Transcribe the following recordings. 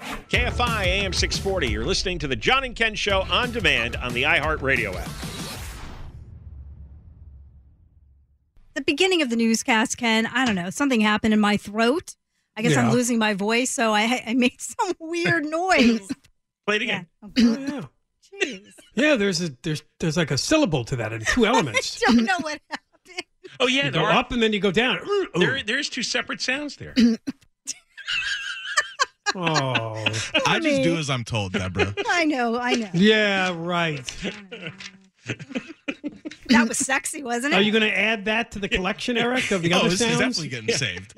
KFI AM 640. You're listening to the John and Ken Show on demand on the iHeartRadio app. the beginning of the newscast, Ken, I don't know, something happened in my throat. I guess I'm losing my voice, so I, I made some weird noise. Play it again. yeah. Jeez. Yeah, there's a there's there's like a syllable to that in two elements. I don't know what happened. Oh, yeah. You There, go are, up and then you go down. There, there's two separate sounds there. Oh, I just do as I'm told, Deborah. I know, I know. yeah, right. That was sexy, wasn't it? Are you going to add that to the collection, Eric, of the oh, other this is definitely getting saved.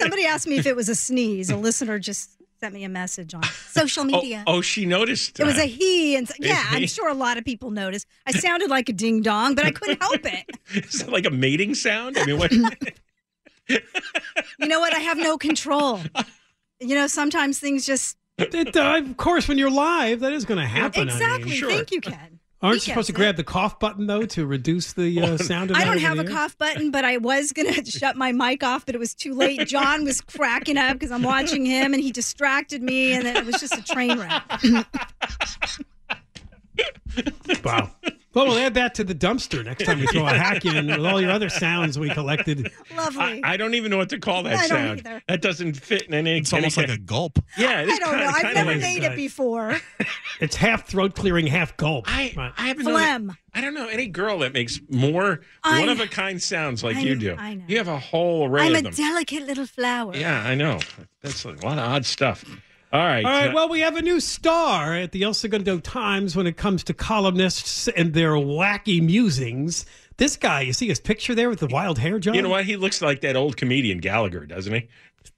Somebody asked me if it was a sneeze. A listener just sent me a message on social Oh, media. oh, she noticed. It was a he, and yeah, he? I'm sure a lot of people noticed. I sounded like a ding dong, but I couldn't help it. Is that like a mating sound? I mean, what? You know what? I have no control. You know, sometimes things just It, uh, of course, when you're live, that is going to happen. I mean. exactly. sure. Thank you, Ken. Aren't He you supposed to gets it. grab the cough button though to reduce the uh, sound of I don't have a air? cough button, but I was gonna shut my mic off, but it was too late. John was cracking up because I'm watching him, and he distracted me, and then it was just a train wreck. Wow. Well, we'll add that to the dumpster next time we throw a hack in with all your other sounds we collected. I, Lovely. I don't even know what to call that I don't sound. either. That doesn't fit in any. It's almost like a gulp. Yeah, it is I don't kinda- know. I've kinda never made right. it before. It's half throat clearing, half gulp. I, Right. I haven't known. I don't know any girl that makes more I- one of a kind sounds like I you know- do. I know. You have a whole array of I'm a delicate little flower. yeah, I know. That's a lot of odd stuff. All right. All right, uh, well, we have a new star at the El Segundo Times when it comes to columnists and their wacky musings. This guy, you see his picture there with the wild hair, John? you know what? He looks like that old comedian Gallagher, doesn't he?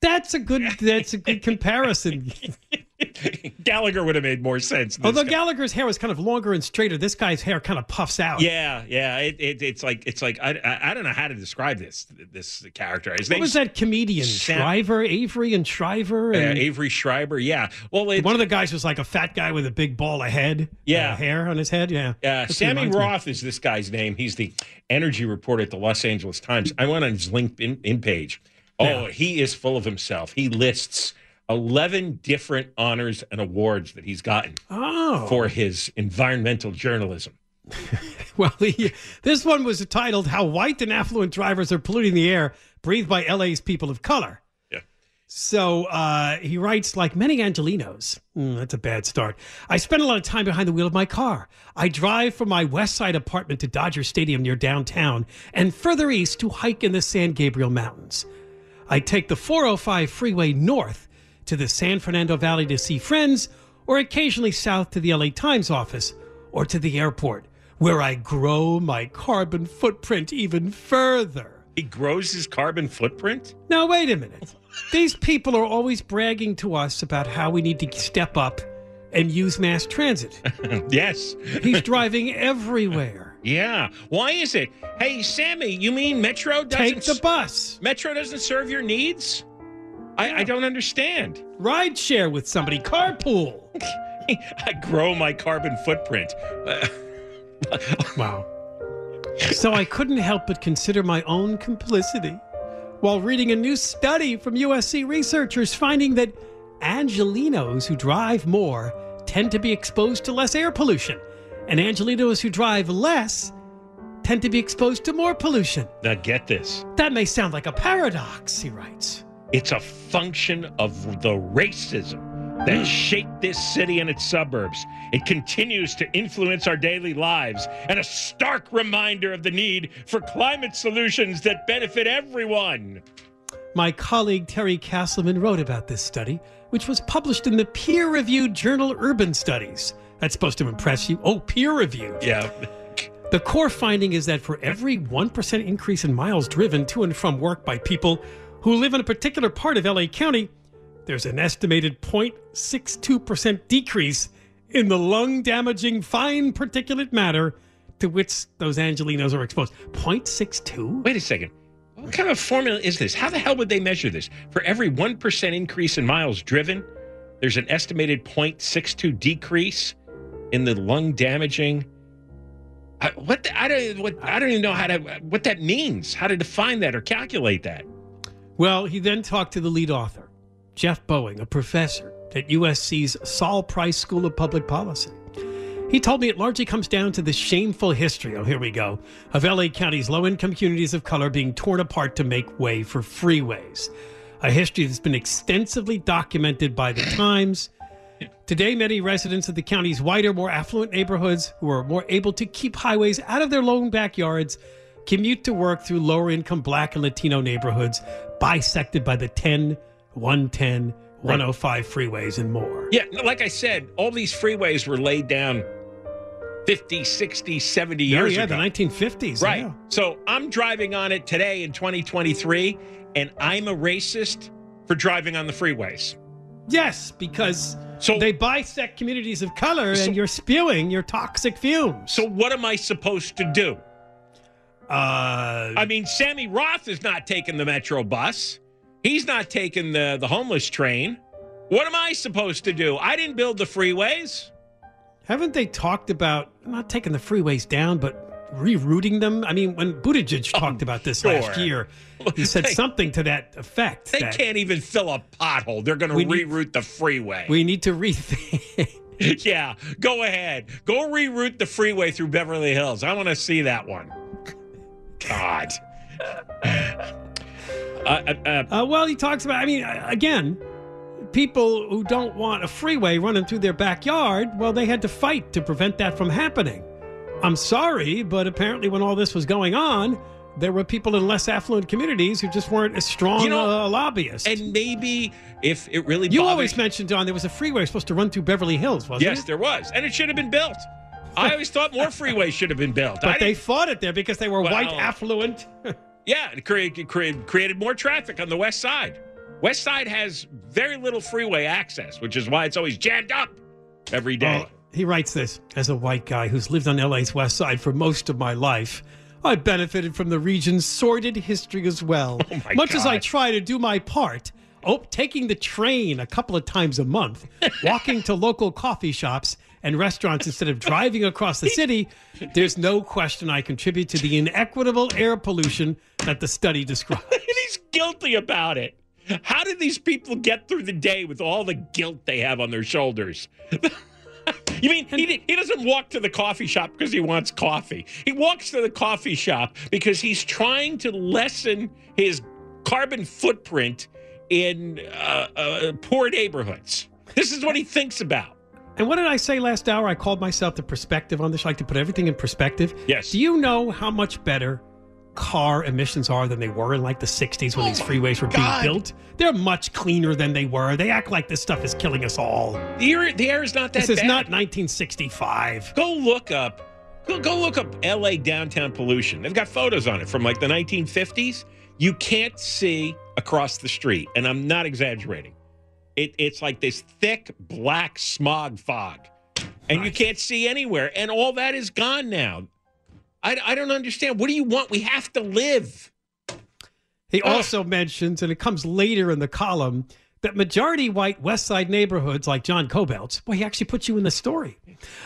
That's a good that's a good comparison. Gallagher would have made more sense. Although guy. Gallagher's hair was kind of longer and straighter, this guy's hair kind of puffs out. Yeah, yeah. It, it, it's like it's like I, I I don't know how to describe this this character. His What was that comedian? Sam- Shriver, Avery and Shriver? uh, Avery Schreiber. Yeah. Well, one of the guys was like a fat guy with a big ball of head. Yeah. uh, hair on his head. Yeah. Uh, Sammy reminds me. Roth is this guy's name. He's the energy reporter at the Los Angeles Times. I went on his LinkedIn in page. Oh, he is full of himself. He lists 11 different honors and awards that he's gotten Oh. for his environmental journalism. Well, he, this one was titled "How White and Affluent Drivers Are Polluting the Air," breathed by LA's people of color. Yeah. So uh, he writes, like many Angelinos, Hmm, that's a bad start. I spend a lot of time behind the wheel of my car. I drive from my West Side apartment to Dodger Stadium near downtown and further east to hike in the San Gabriel Mountains. I take the 405 freeway north to the San Fernando Valley to see friends, or occasionally south to the LA Times office or to the airport, where I grow my carbon footprint even further. He grows his carbon footprint? Now, wait a minute. These people are always bragging to us about how we need to step up and use mass transit. yes. He's driving everywhere. Yeah. Why is it? Hey, Sammy, you mean Metro doesn't Take the bus. Metro doesn't serve your needs? I, I don't understand. Ride share with somebody. Carpool. I grow my carbon footprint. Wow. So I couldn't help but consider my own complicity while reading a new study from USC researchers finding that Angelinos who drive more tend to be exposed to less air pollution, and Angelinos who drive less tend to be exposed to more pollution. now get this. That may sound like a paradox, he writes. It's a function of the racism that shaped this city and its suburbs. It continues to influence our daily lives and a stark reminder of the need for climate solutions that benefit everyone. My colleague Terry Castleman wrote about this study, which was published in the peer reviewed journal Urban Studies. That's supposed to impress you. Oh, peer reviewed. Yeah. The core finding is that for every 1% increase in miles driven to and from work by people who live in a particular part of LA County, there's an estimated 0.62% decrease in the lung damaging fine particulate matter to which those Angelinos are exposed. 0.62? Wait a second. What kind of formula is this? How the hell would they measure this? For every 1% increase in miles driven, there's an estimated 0.62 decrease in the lung damaging. I, what the, I don't what I don't even know how to what that means, how to define that or calculate that. Well, he then talked to the lead author, Geoff Boeing, a professor at USC's Sol Price School of Public Policy. He told me it largely comes down to the shameful history, oh, here we go, of LA County's low income communities of color being torn apart to make way for freeways. A history that's been extensively documented by the Times. Today, many residents of the county's wider, more affluent neighborhoods who are more able to keep highways out of their lone backyards commute to work through lower income black and Latino neighborhoods bisected by the 10, 110, 105 freeways and more. Yeah, like I said, all these freeways were laid down 50, 60, 70 Oh, years yeah, ago. the 1950s. Right. yeah. So I'm driving on it today in 2023, and I'm a racist for driving on the freeways. Yes, because So they bisect communities of color So- and you're spewing your toxic fumes. so what am I supposed to do? uh, I mean, Sammy Roth is not taking the Metro bus. He's not taking the, the homeless train. What am I supposed to do? I didn't build the freeways. haven't they talked about not taking the freeways down, but rerouting them? I mean, when Buttigieg talked about this last Oh, year, he said They- something to that effect. They that can't even fill a pothole. They're going to We need- reroute the freeway. We need to rethink. yeah, go ahead. Go reroute the freeway through Beverly Hills. I want to see that one. God. Uh, uh, uh, Uh, well, he talks about, I mean, uh, again, people who don't want a freeway running through their backyard, well, they had to fight to prevent that from happening. I'm sorry, but apparently, when all this was going on, there were people in less affluent communities who just weren't as strong You know, uh, lobbyists. and maybe if it really you bothers always mentioned, John, there was a freeway supposed to run through Beverly Hills, wasn't Yes, it? there was. And it should have been built. I always thought more freeways should have been built. But they fought it there because they were Well- white affluent. yeah, it created, created, created more traffic on the west side. West side has very little freeway access, which is why it's always jammed up every day. Oh, he writes this as a white guy who's lived on LA's west side for most of my life. I benefited from the region's sordid history as well. Oh Much as I try to do my part, oh, taking the train a couple of times a month, walking to local coffee shops and restaurants instead of driving across the city, there's no question I contribute to the inequitable air pollution that the study describes. and he's guilty about it. How do these people get through the day with all the guilt they have on their shoulders? you mean he, he doesn't walk to the coffee shop because he wants coffee? He walks to the coffee shop because he's trying to lessen his carbon footprint in uh, uh, poor neighborhoods. This is what he thinks about. And what did I say last hour? I called myself the perspective on this. I like to put everything in perspective. Yes. Do you know how much better car emissions are than they were in like the 60s when Oh these freeways were God. being built? They're much cleaner than they were. They act like this stuff is killing us all. The air, the air is not that This is bad. not 1965. Go look up. Go, go look up LA downtown pollution. They've got photos on it from like the 1950s. You can't see across the street, and I'm not exaggerating. It, it's like this thick black smog fog, and you can't see anywhere. And all that is gone now. I, I don't understand. What do you want? We have to live. He also mentions, and it comes later in the column, that majority white West Side neighborhoods like John Kobylt's, well, he actually puts you in the story,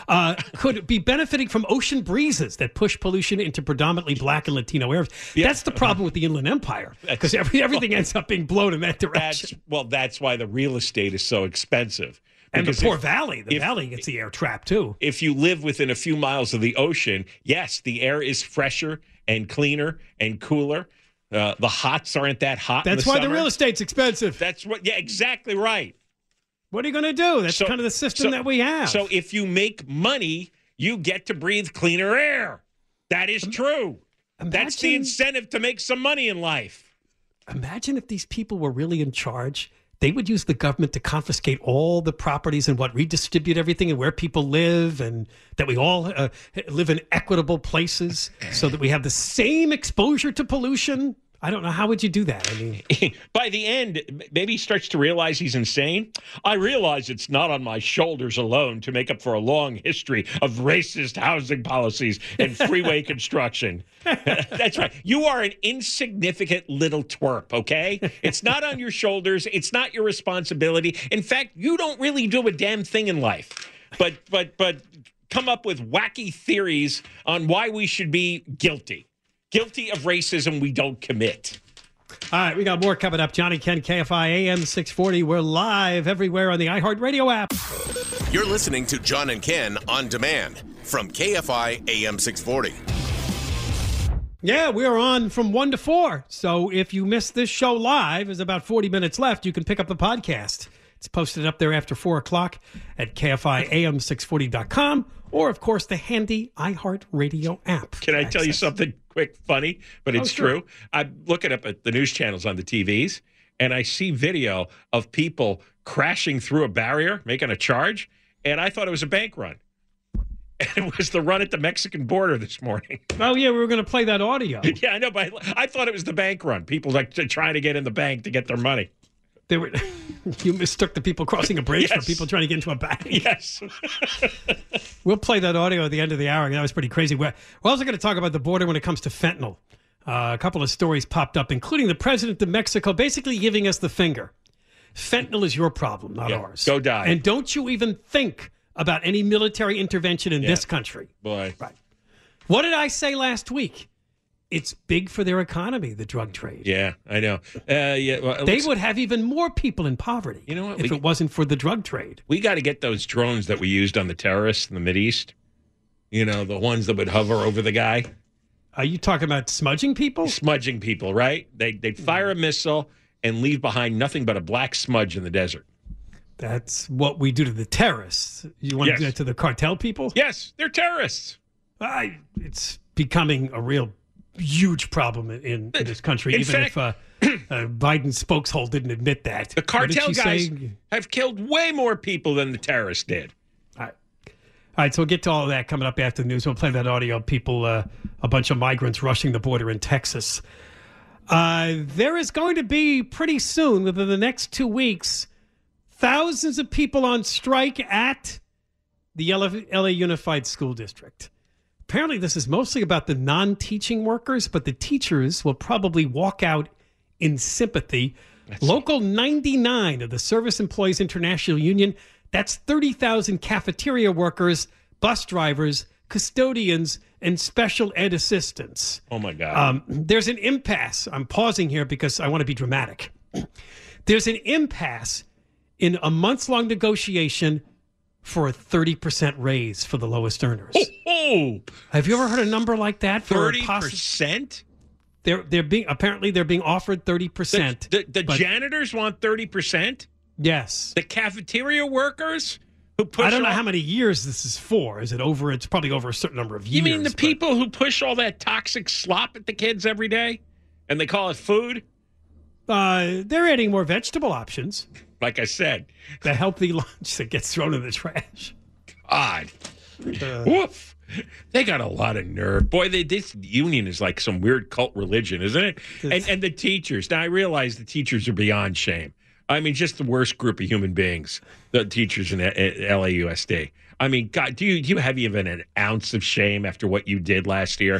uh, could be benefiting from ocean breezes that push pollution into predominantly black and Latino areas. Yeah. That's the problem with the Inland Empire because every, everything ends up being blown in that That's direction. well. That's why the real estate is so expensive. And the poor if- valley, the if- valley gets the air trap too. if you live within a few miles of the ocean, yes, the air is fresher and cleaner and cooler. Uh, the hots aren't that hot. in That's the why the real estate's expensive. That's what. Yeah, exactly right. What are you going to do? That's So- kind of the system so- that we have. So if you make money, you get to breathe cleaner air. That is true. That's the incentive to make some money in life. Imagine if these people were really in charge. They would use the government to confiscate all the properties and what redistribute everything and where people live, and that we all uh, live in equitable places so that we have the same exposure to pollution. I don't know how would you do that. I mean, By the end, maybe he starts to realize he's insane. I realize it's not on my shoulders alone to make up for a long history of racist housing policies and freeway construction. That's right. You are an insignificant little twerp, okay? It's not on your shoulders. It's not your responsibility. In fact, you don't really do a damn thing in life. But but but come up with wacky theories on why we should be guilty. Guilty of racism we don't commit. all right, we got more coming up. Johnny Ken, KFI AM 640. We're live everywhere on the iHeartRadio app. You're listening to John and Ken on demand from KFI AM 640. Yeah, we are on from 1 to 4. So if you missed this show live, there's about 40 minutes left. You can pick up the podcast. It's posted up there after 4 o'clock at KFIAM640.com or, of course, the handy iHeartRadio app. Can I tell you something quick, funny, but it's Oh, sure. true? I'm looking up at the news channels on the TVs, and I see video of people crashing through a barrier, making a charge, and I thought it was a bank run. And it was the run at the Mexican border this morning. Oh, yeah, we were going to play that audio. yeah, I know, but I, I thought it was the bank run. People like trying to get in the bank to get their money. They were, you mistook the people crossing a bridge Yes. for people trying to get into a bank. Yes. We'll play that audio at the end of the hour. That was pretty crazy. We're, we're also going to talk about the border when it comes to fentanyl. Uh, a couple of stories popped up, including the president of Mexico basically giving us the finger. Fentanyl is your problem, not Yeah, ours. go die. And don't you even think about any military intervention in this country. Boy. Right. What did I say last week? It's big for their economy, the drug trade. Yeah, I know. Uh, yeah, well, They would have even more people in poverty. You know what? If We- it wasn't for the drug trade. we got to get those drones that we used on the terrorists in the Mideast. You know, the ones that would hover over the guy. Are you talking about smudging people? smudging people, right? They they'd fire a missile and leave behind nothing but a black smudge in the desert. That's what we do to the terrorists. You want Yes. to do that to the cartel people? Yes, they're terrorists. I, it's becoming a real huge problem in, in this country, In even fact- if uh, uh, Biden's spokeshole didn't admit that. The cartel guys say? have killed way more people than the terrorists did. All right. All right, so we'll get to all of that coming up after the news. We'll play that audio of people, uh, a bunch of migrants rushing the border in Texas. Uh, there is going to be pretty soon, within the next two weeks, thousands of people on strike at the LA Unified School District. Apparently, this is mostly about the non teaching workers, but the teachers will probably walk out in sympathy. Local 99 of the Service Employees International Union, that's 30,000 cafeteria workers, bus drivers, custodians, and special ed assistants. Oh my God! Um, there's an impasse. I'm pausing here because I want to be dramatic. There's an impasse in a months long negotiation for a 30% raise for the lowest earners. oh, Have you ever heard a number like that? For a thirty possi- percent. They're they're being apparently they're being offered 30%. The, the but- janitors want thirty percent. yes. The cafeteria workers who push. I don't know all- how many years this is for. Is it over? It's probably over a certain number of years. You mean the but- people who push all that toxic slop at the kids every day, and they call it food? Uh, they're adding more vegetable options. Like I said, The healthy lunch that gets thrown in the trash. God. Uh. Woof. They got a lot of nerve. Boy, they, this union is like some weird cult religion, isn't it? And, and the teachers. Now, I realize the teachers are beyond shame. I mean, just the worst group of human beings, the teachers in at LAUSD. I mean, God, do you, do you have even an ounce of shame after what you did last year?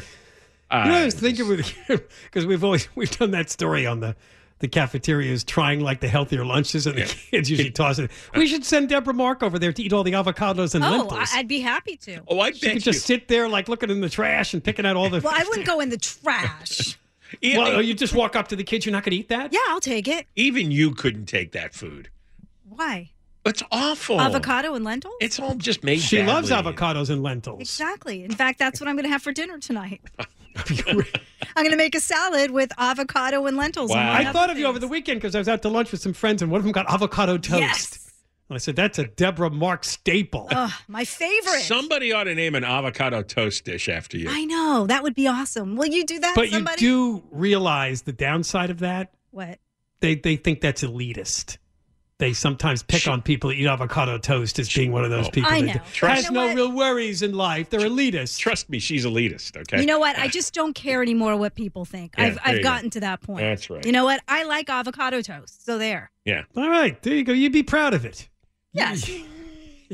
You know, I Uh, was thinking because we've always we've done that story on the the cafeteria is trying like the healthier lunches and the kids usually toss it. We should send Deborah Mark over there to eat all the avocados and Oh, lentils. I- I'd be happy to. oh, I she bet could you. just sit there like looking in the trash and picking out all the. Well, I wouldn't go in the trash. Yeah, Well, oh, you just walk up to the kids. You're not going to eat that. Yeah, I'll take it. even you couldn't take that food. Why? It's awful. Avocado and lentils? It's all just made. She loves avocados and lentils. Exactly. In fact, that's what I'm going to have for dinner tonight. I'm going to make a salad with avocado and lentils. Wow. among I thought of you over the weekend because I was out to lunch with some friends and one of them got avocado toast. Yes. And I said, that's a Deborah Mark staple. Ugh, my favorite. Somebody ought to name an avocado toast dish after you. I know. That would be awesome. Will you do that, but somebody? you do realize the downside of that? What? They, they think that's elitist. They sometimes pick on people that eat avocado toast as being one of those people I that know. d- Trust- has You know no what? real worries in life. They're elitist. Trust me, she's elitist. Okay. You know what? I just don't care anymore what people think. Yeah, I've, I've you go. gotten to that point. That's right. You know what? I like avocado toast. So there. yeah. All right, there you go. You'd be proud of it. Yes. you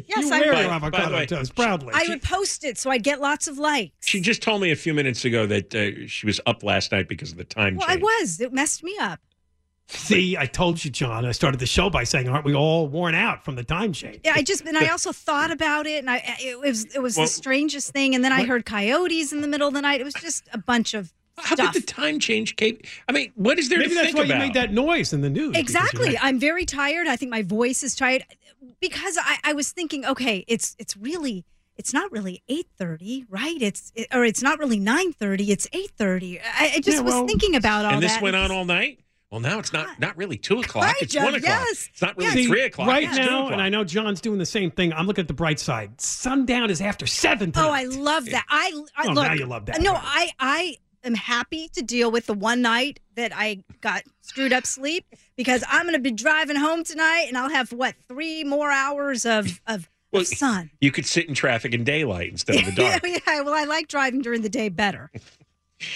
Yes, I wear would. your By- by the avocado way, toast proudly. I would post it so I'd get lots of likes. She just told me a few minutes ago that uh, she was up last night because of the time well, I was. It messed me up. See, I told you, John. I started the show by saying, "Aren't we all worn out from the time change?" Yeah, I just and I also thought about it, and I it was it was Well, the strangest thing. And then I what- heard coyotes in the middle of the night. It was just a bunch of How stuff. about the time change, Kate? I mean, what is there Maybe to that's think why about? you made that noise in the news. Exactly. had- I'm very tired. I think my voice is tired because I, I was thinking, okay, it's it's really it's not really 8:30, right? It's it, or it's not really 9:30. It's 8:30. I, I just Yeah, was thinking about all and this that. went on all night. Well, now it's not not really two o'clock. Kind it's one o'clock. yes. It's not really See, three o'clock. Right it's two now, o'clock. and I know John's doing the same thing. I'm looking at the bright side. Sundown is after seven. Oh, I love that. I, I Oh, look, now you love that. No, I I am happy to deal with the one night that I got screwed up sleep because I'm going to be driving home tonight and I'll have what three more hours of of, Well, of sun. You could sit in traffic in daylight instead of the dark. yeah, yeah, well, I like driving during the day better.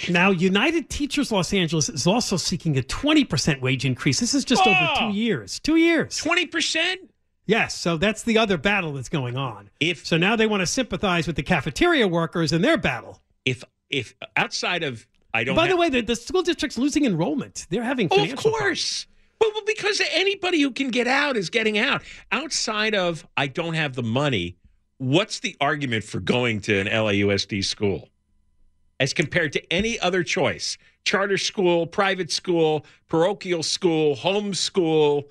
Now, United Teachers Los Angeles is also seeking a 20% wage increase. This is just over Oh! two years. Two years. Twenty percent. Yes, so that's the other battle that's going on. If So now they want to sympathize with the cafeteria workers in their battle. if if outside of I don't. By the way, the, the school district's losing enrollment. They're having Oh, of course. Well, well, because anybody who can get out is getting out. Outside of I don't have the money, what's the argument for going to an LAUSD school as compared to any other choice? Charter school, private school, parochial school, home school.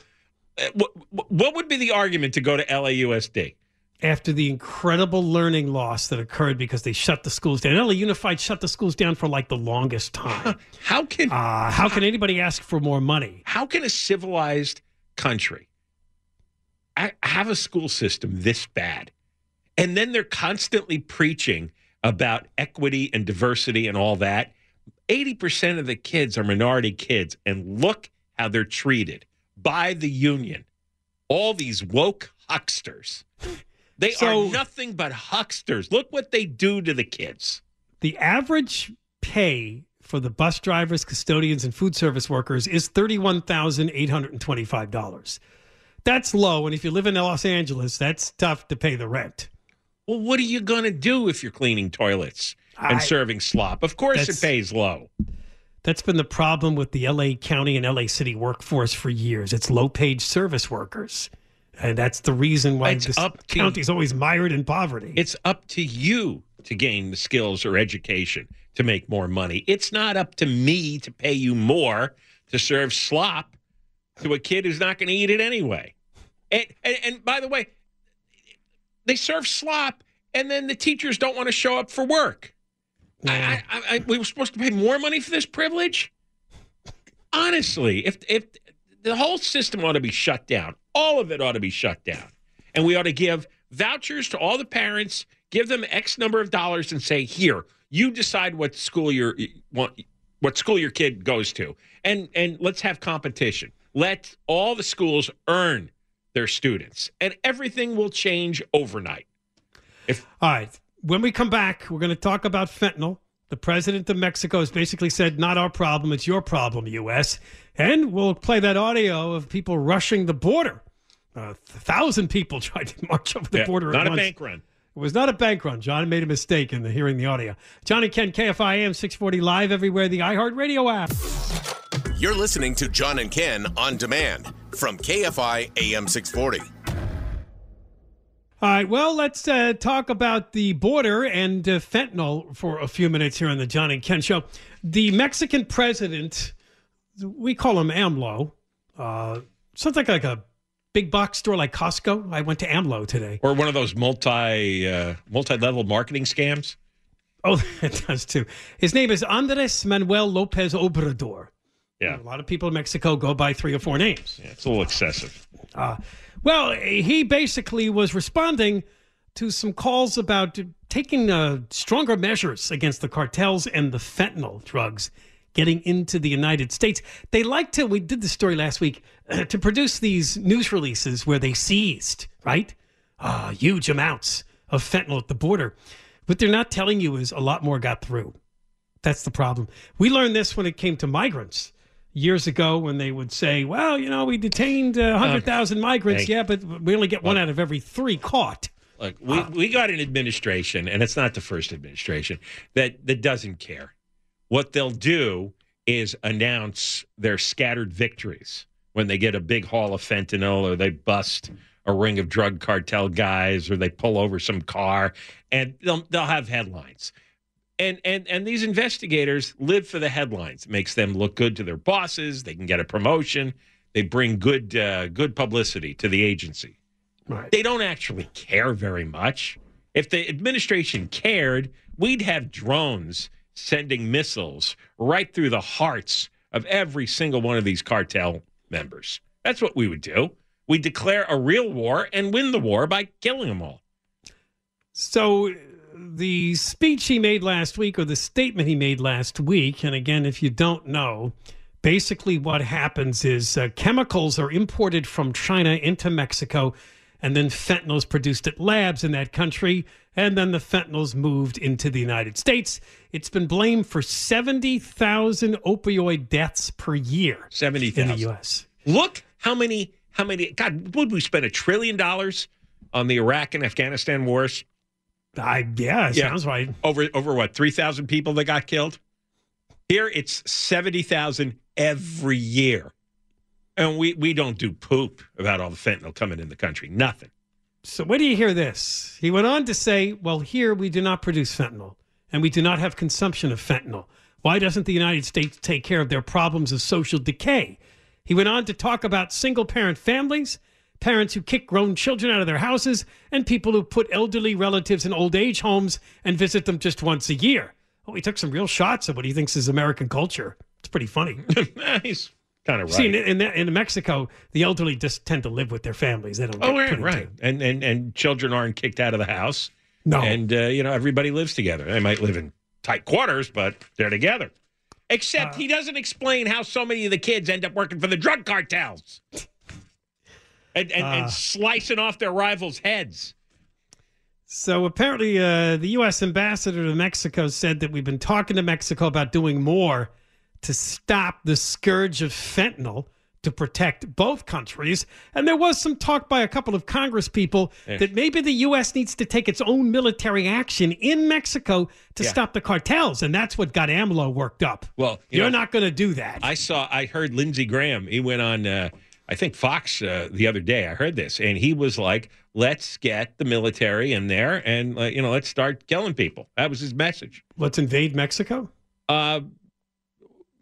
Uh, What, what would be the argument to go to LAUSD? after the incredible learning loss that occurred because they shut the schools down. LA Unified shut the schools down for like the longest time. How can Uh, how can anybody ask for more money? how can a civilized country have a school system this bad and then they're constantly preaching about equity and diversity and all that 80% of the kids are minority kids and look how they're treated by the union all these woke hucksters they So- are nothing but hucksters look what they do to the kids The average pay for the bus drivers, custodians, and food service workers is $31,825. That's low. And if you live in Los Angeles, that's tough to pay the rent. Well what are you going to do if you're cleaning toilets and I- serving slop of course it pays low That's been the problem with the LA County and LA City workforce for years. It's low paid service workers. And that's the reason why It's this up to- county's always mired in poverty. It's up to you to gain the skills or education to make more money. It's not up to me to pay you more to serve slop to a kid who's not going to eat it anyway. And, and, and by the way, they serve slop, and then the teachers don't want to show up for work. I, I, I, I, we were supposed to pay more money for this privilege. Honestly, if if the whole system ought to be shut down, all of it ought to be shut down, and we ought to give vouchers to all the parents, give them X number of dollars, and say, "Here, you decide what school your want, what school your kid goes to, and and let's have competition. Let all the schools earn their students, and everything will change overnight." All right. When we come back, we're going to talk about fentanyl. The president of Mexico has basically said, not our problem, it's your problem, U.S. And we'll play that audio of people rushing the border. Uh, a thousand people tried to march over the Yeah, border not at a once. bank run. It was not a bank run. John made a mistake in the hearing the audio. John and Ken, KFI AM 640 live everywhere, the iHeartRadio app. You're listening to John and Ken on demand from KFI AM 640. All right, well, let's uh, talk about the border and uh, fentanyl for a few minutes here on the John and Ken show. The Mexican president, we call him AMLO, uh, something like a big box store like Costco. I went to AMLO today. Or one of those multi uh, multi level marketing scams. Oh, it does too. His name is Andres Manuel Lopez Obrador. Yeah, A lot of people in Mexico go by three or four names. yeah it's a little excessive. Well, he basically was responding to some calls about taking uh, stronger measures against the cartels and the fentanyl drugs getting into the United States. They like to, we did the story last week, to produce these news releases where they seized, right? Uh, huge amounts of fentanyl at the border. What they're not telling you is a lot more got through. That's the problem. We learned this when it came to migrants years ago when they would say, well, you know, we detained uh, 100,000 migrants. yeah, but we only get one out of every three caught. Look, we, we got an administration, and it's not the first administration that that doesn't care. What they'll do is announce their scattered victories when they get a big haul of fentanyl, or they bust a ring of drug cartel guys, or they pull over some car, and they'll they'll have headlines. And and and these investigators live for the headlines. It makes them look good to their bosses. They can get a promotion. They bring good uh, good publicity to the agency Right. they don't actually care very much. If the administration cared, we'd have drones sending missiles right through the hearts of every single one of these cartel members. That's what we would do. We declare a real war and win the war by killing them all. So the speech he made last week, or the statement he made last week, and again, if you don't know, basically what happens is uh, chemicals are imported from China into Mexico, and then fentanyl is produced at labs in that country, and then the fentanyl's moved into the United States. It's been blamed for 70,000 opioid deaths per year Seventy in the. U.S. Look how many how many God would we spend a trillion dollars on the Iraq and Afghanistan wars I, yeah, it Yeah. sounds right. over over what three thousand people that got killed. Here it's seventy thousand every year, and we we don't do poop about all the fentanyl coming in the country. Nothing. So, where do you hear this? He went on to say, Well, here we do not produce fentanyl, and we do not have consumption of fentanyl. Why doesn't the United States take care of their problems of social decay? He went on to talk about single parent families, parents who kick grown children out of their houses, and people who put elderly relatives in old age homes and visit them just once a year. Oh, he took some real shots at what he thinks is American culture. It's pretty funny. He's kind of right. See, in, in, in Mexico, the elderly just tend to live with their families. They don't. oh, right, right. And and and children aren't kicked out of the house. No. And uh, you know everybody lives together. They might live in tight quarters, but they're together. Uh, Except he doesn't explain how so many of the kids end up working for the drug cartels and and, Uh. and slicing off their rivals' heads. So apparently, uh, the U.S. ambassador to Mexico said that we've been talking to Mexico about doing more to stop the scourge of fentanyl to protect both countries. And there was some talk by a couple of Congress people that maybe the U.S. needs to take its own military action in Mexico to Yeah. stop the cartels. And that's what got AMLO worked up. Well, you You're know- not going to do that. I saw, I heard Lindsey Graham. He went on, uh, I think Fox uh, the other day. I heard this, and he was like, "Let's get the military in there, and uh, you know, let's start killing people." That was his message. Let's invade Mexico. Uh,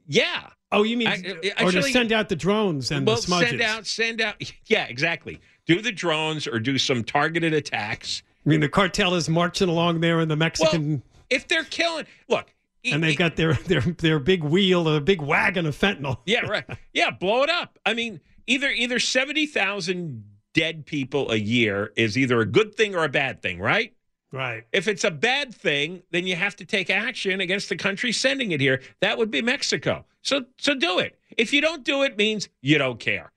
yeah. Oh, you mean I- I- or to send out the drones and well, the smudges? send out, send out. Yeah, exactly. Do the drones or do some targeted attacks. I mean, the cartel is marching along there in the Mexican. Well, if they're killing, look, and they've got their their their big wheel, a big wagon of fentanyl. Yeah, right. Yeah, blow it up. I mean, either either seventy thousand dead people a year is either a good thing or a bad thing, right? Right. If it's a bad thing, then you have to take action against the country sending it here. That would be Mexico. So so do it. If you don't do it, means you don't care.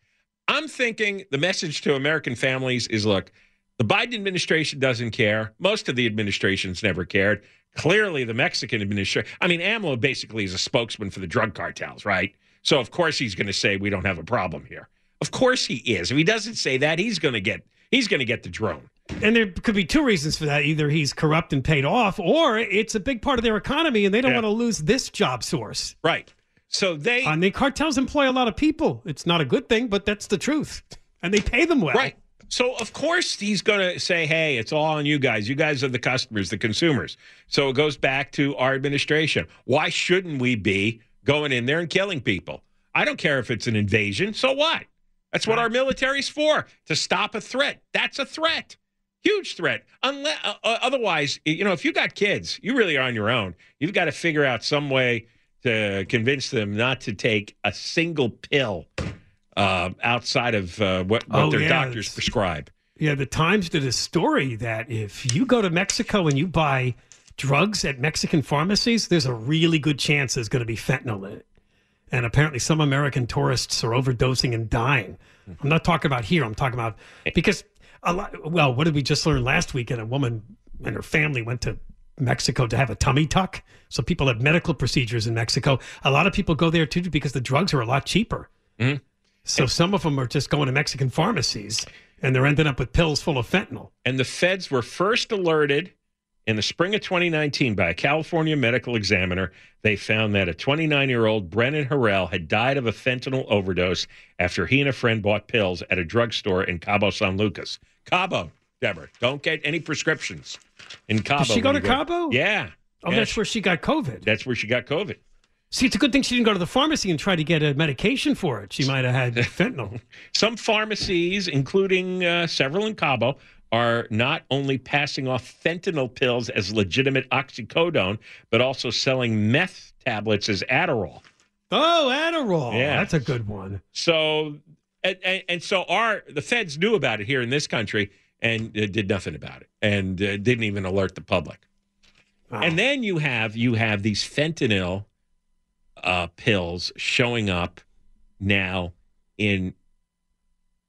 I'm thinking the message to American families is look, the Biden administration doesn't care. Most of the administrations never cared. Clearly, the Mexican administration, I mean, AMLO basically is a spokesman for the drug cartels, right? So, of course, he's going to say we don't have a problem here. Of course, he is. If he doesn't say that, he's going to get he's going to get the drone. And there could be two reasons for that. Either he's corrupt and paid off, or it's a big part of their economy and they don't Yeah. want to lose this job source. Right. So they uh, And the cartels employ a lot of people. It's not a good thing, but that's the truth. And they pay them well. Right. So of course he's going to say, "Hey, it's all on you guys. You guys are the customers, the consumers." So it goes back to our administration. Why shouldn't we be going in there and killing people? I don't care if it's an invasion. So what? That's what our military's for to stop a threat. That's a threat. Huge threat. Unless, uh, uh, otherwise, you know, if you got kids, you really are on your own. You've got to figure out some way to convince them not to take a single pill uh, outside of uh, what, what Oh, their yeah, doctors prescribe. Yeah, the Times did a story that if you go to Mexico and you buy drugs at Mexican pharmacies, there's a really good chance there's going to be fentanyl in it. And apparently, some American tourists are overdosing and dying. I'm not talking about here. I'm talking about because a lot. Well, what did we just learn last weekend? A woman and her family went to Mexico to have a tummy tuck. So people have medical procedures in Mexico. A lot of people go there too because the drugs are a lot cheaper. Mm-hmm. So some of them are just going to Mexican pharmacies and they're ending up with pills full of fentanyl. And the feds were first alerted in the spring of 2019 by a California medical examiner. They found that a 29 year old Brennan Harrell had died of a fentanyl overdose after he and a friend bought pills at a drugstore in Cabo San Lucas. Cabo, Deborah, don't get any prescriptions in Cabo. Did she go to Cabo? Yeah. Oh, Yeah, that's where she got COVID. That's where she got COVID. See, it's a good thing she didn't go to the pharmacy and try to get a medication for it. She might have had fentanyl. Some pharmacies, including uh, several in Cabo, are not only passing off fentanyl pills as legitimate oxycodone, but also selling meth tablets as Adderall. Oh, Adderall. Yeah. That's a good one. So, and, and, so our the feds knew about it here in this country and uh, did nothing about it, and uh, didn't even alert the public. Wow. And then you have you have these fentanyl uh, pills showing up now in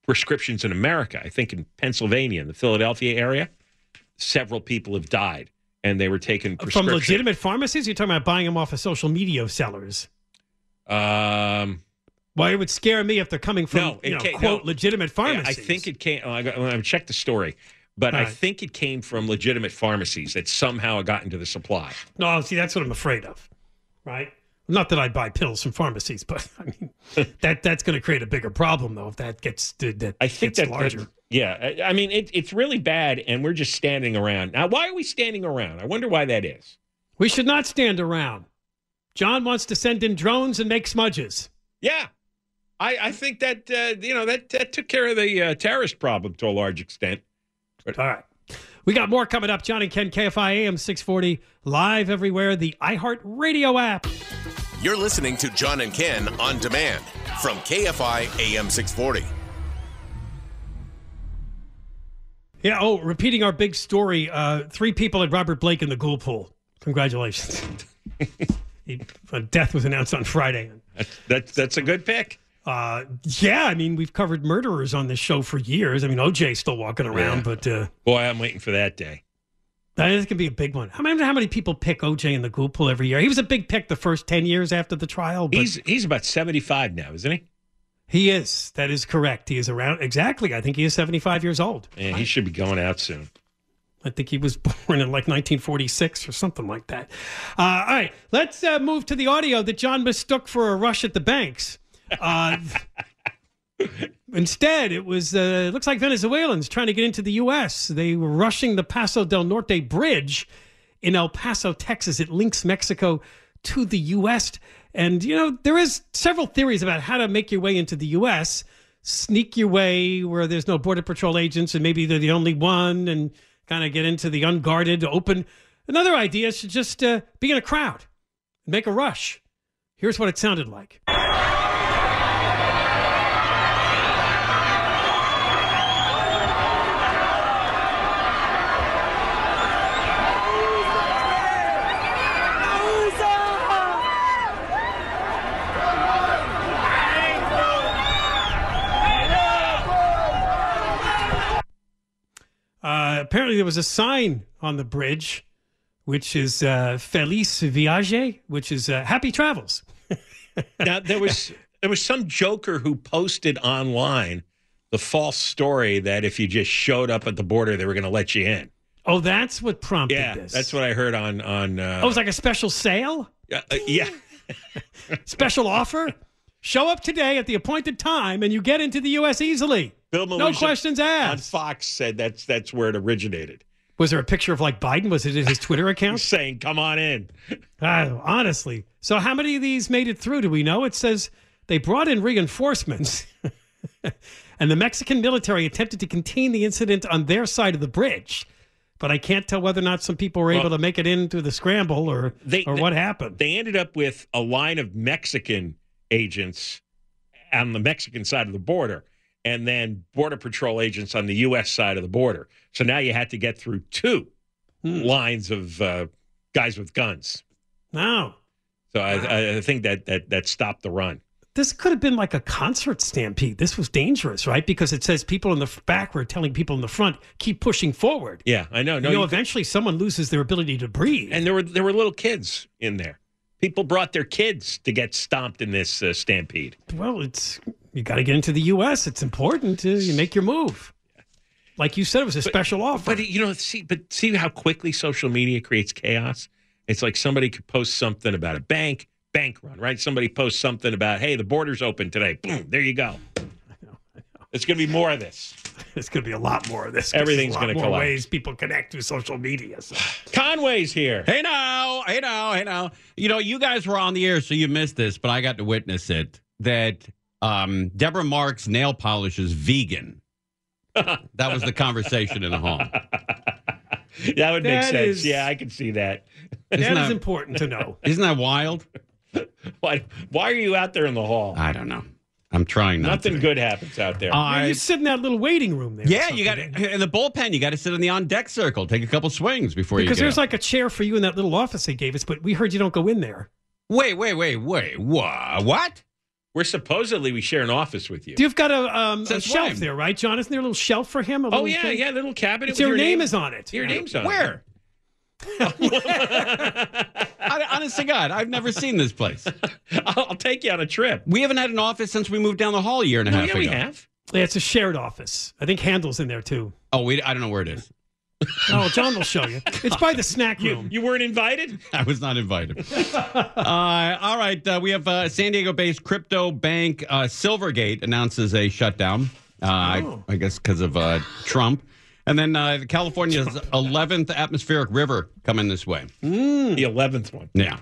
prescriptions in America. I think in Pennsylvania, in the Philadelphia area, several people have died, and they were taking From legitimate pharmacies? You're talking about buying them off of social media sellers. Um, Well, it would scare me if they're coming from, No, you know, can't- quote, no. legitimate pharmacies. I think it came. oh, I got, I checked the story, but I think it came from legitimate pharmacies that somehow got into the supply. No, see, that's what I'm afraid of, right? Not that I buy pills from pharmacies, but I mean, that that's going to create a bigger problem, though, if that gets that I think gets that larger. that- yeah, I, I mean it, it's really bad, and we're just standing around now. Why are we standing around? I wonder why that is. We should not stand around. John wants to send in drones and make smudges. Yeah, I, I think that uh, you know that that took care of the uh, terrorist problem to a large extent. All right. We got more coming up. John and Ken, KFI AM 640, live everywhere, the iHeart Radio app. You're listening to John and Ken on demand from KFI AM 640. Yeah, oh, repeating our big story uh, three people at Robert Blake in the ghoul pool. Congratulations. he, uh, death was announced on Friday. That's that's, that's a good pick. Uh, yeah, I mean, we've covered murderers on this show for years. I mean, OJ's still walking around, Yeah. but uh, Boy, I'm waiting for that day. That is going to be a big one. I mean, how many people pick OJ in the ghoul pool every year? He was a big pick the first 10 years after the trial, but He's he's about 75 now, isn't he? he is. That is correct. He is around, exactly. I think he is 75 years old. Yeah, he should be going out soon. I think he was born in like 1946 or something like that. Uh, all right, let's uh, move to the audio that John mistook for a rush at the banks. Uh, instead, it was uh, looks like Venezuelans trying to get into the U.S. They were rushing the Paso del Norte Bridge in El Paso, Texas. It links Mexico to the U.S. And you know there is several theories about how to make your way into the U.S. Sneak your way where there's no border patrol agents, and maybe they're the only one, and kind of get into the unguarded open. Another idea is to just uh, be in a crowd, and make a rush. Here's what it sounded like. Uh, apparently, there was a sign on the bridge, which is uh, "Feliz Viaje," which is uh, "Happy Travels." Now there was there was some joker who posted online the false story that if you just showed up at the border, they were going to let you in. Oh, that's what prompted Yeah, this. that's what I heard on on. Uh, Oh, it was like a special sale, uh, uh, yeah, special offer. Show up today at the appointed time, and you get into the U.S. easily. Bill No questions on asked. Fox said that's that's where it originated. Was there a picture of like Biden? Was it in his Twitter account? Saying, "Come on in." Ah, honestly. So, how many of these made it through? Do we know? It says they brought in reinforcements, and the Mexican military attempted to contain the incident on their side of the bridge. But I can't tell whether or not some people were able to make it into the scramble or They- or they- what happened. They ended up with a line of Mexican agents on the Mexican side of the border, and then border patrol agents on the U.S. side of the border. So now you had to get through two Hmm. lines of uh, guys with guns. No. So I, I think that that that stopped the run. This could have been like a concert stampede. This was dangerous, right? Because it says people in the back were telling people in the front, keep pushing forward. Yeah, I know. No, you know, you- eventually someone loses their ability to breathe. and there were there were little kids in there. People brought their kids to get stomped in this uh, stampede. well, it's you got to get into the U.S. It's important to you make your move. Like you said, it was a special offer. But you know, see, but see how quickly social media creates chaos. It's like somebody could post something about a bank, bank run, right? Somebody posts something about, hey, the border's open today. Boom, there you go. It's going to be more of this. It's going to be a lot more of this. Everything's there's a lot gonna come. more collapse. ways people connect through social media. So. Conway's here. Hey now, hey now, hey now. You know, you guys were on the air, so you missed this, but I got to witness it. That um, Deborah Mark's nail polish is vegan. that was the conversation in the home. That would make That sense. is- Yeah, I can see that. That Isn't is important to know. isn't that wild? Why, why are you out there in the hall? I don't know. I'm trying not Nothing to. good happens out there. I- you sit in that little waiting room there. yeah, you got something. in the bullpen. You got to sit in the on deck circle, take a couple swings before Because you get there's up. like a chair for you in that little office they gave us, but we heard you don't go in there. Wait, wait, wait, wait. Wha- What? We're supposedly we share an office with you. You've got a, um, a shelf when? there, right, John? Isn't there a little shelf for him? A Oh little yeah, thing? yeah, little cabinet. It's with your, your name, is on it. Your name's on Where? I, honest to God, I've never seen this place. I'll, I'll take you on a trip. We haven't had an office since we moved down the hall a year and a No, half yeah, ago. we have. Yeah, it's a shared office. I think Handel's in there too. Oh, we, I don't know where it is. Oh, John will show you. It's by the snack room. you weren't invited. I was not invited. uh, all right. Uh, we have uh, San Diego based crypto bank uh, Silvergate announces a shutdown, uh, I, I guess because of uh, Trump. And then uh, California's 11th atmospheric river coming this way. The eleventh one. Yeah.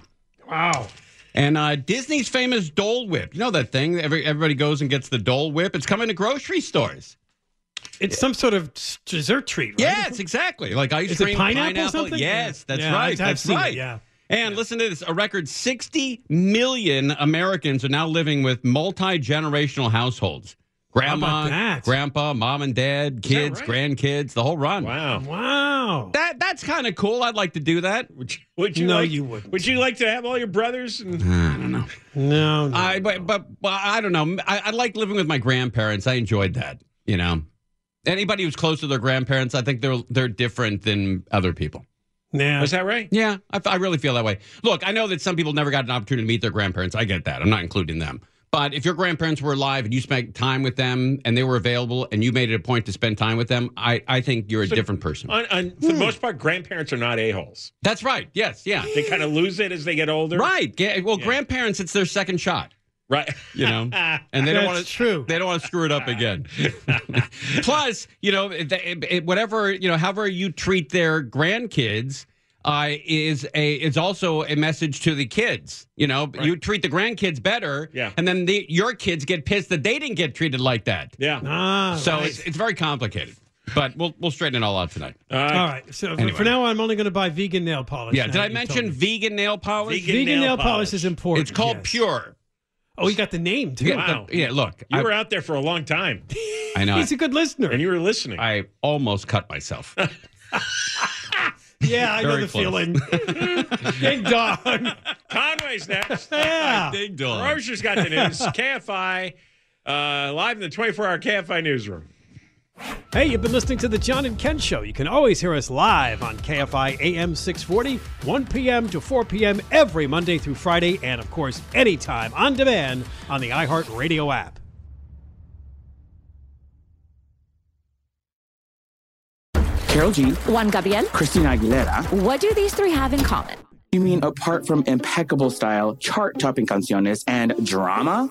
Wow. And uh, Disney's famous Dole Whip. You know that thing? Every, everybody goes and gets the Dole Whip. It's coming to grocery stores. It's some sort of dessert treat, right? Yes, exactly. Like ice Is it cream, pineapple or something? Yes, that's Yeah, right. I've- I've that's seen it, right. yeah. And listen to this: a record 60 million Americans are now living with multi generational households. Grandma, grandpa, mom and dad, kids, right? grandkids, the whole run. Wow. Wow. That that's kind of cool. I'd like to do that. Would you, would you No, like, you wouldn't. Would you like to have all your brothers? And, uh, I don't know. No, no. I but, but well, I don't know. I, I like living with my grandparents. I enjoyed that. You know, anybody who's close to their grandparents, I think they're they're different than other people. Yeah. is that right? Yeah, I, I really feel that way. Look, I know that some people never got an opportunity to meet their grandparents. I get that. I'm not including them. But if your grandparents were alive and you spent time with them and they were available and you made it a point to spend time with them, I, I think you're a different person. On, on, for the most part, grandparents are not a holes. That's right. Yes. Yeah. They kind of lose it as they get older. Right. Yeah, Well, Yeah. grandparents, it's their second shot. Right. You know, and they don't want to. true. They don't want to screw it up again. Plus, you know, it- it- whatever you know, however you treat their grandkids, uh, is a is also a message to the kids. You know, you treat the grandkids better, Yeah. and then the, your kids get pissed that they didn't get treated like that. yeah. Ah, So right. it's it's very complicated. But we'll we'll straighten it all out tonight. All right. all right. So Anyway. for now on, I'm only going to buy vegan nail polish. Yeah. Did I mention me. vegan nail polish? Vegan vegan nail nail, polish. polish. is important? It's called yes. Pure. Oh, you got the name too. Yeah, Wow. the- yeah. Look, You I, were out there for a long time, I know. He's a good listener. and you were listening. I almost cut myself. yeah, I know the close. feeling. Ding dong. Conway's next. Yeah. Ding dong. Rosier's got the news. KFI, uh, live in the 24 hour KFI newsroom. Hey, you've been listening to the John and Ken Show. You can always hear us live on KFI AM 640, 1 p.m. to 4 p.m. every Monday through Friday, and of course, anytime on demand on the iHeartRadio app. Karol G, Juan Gabriel, Christina Aguilera. what do these three have in common? You mean apart from impeccable style, chart topping canciones, and drama?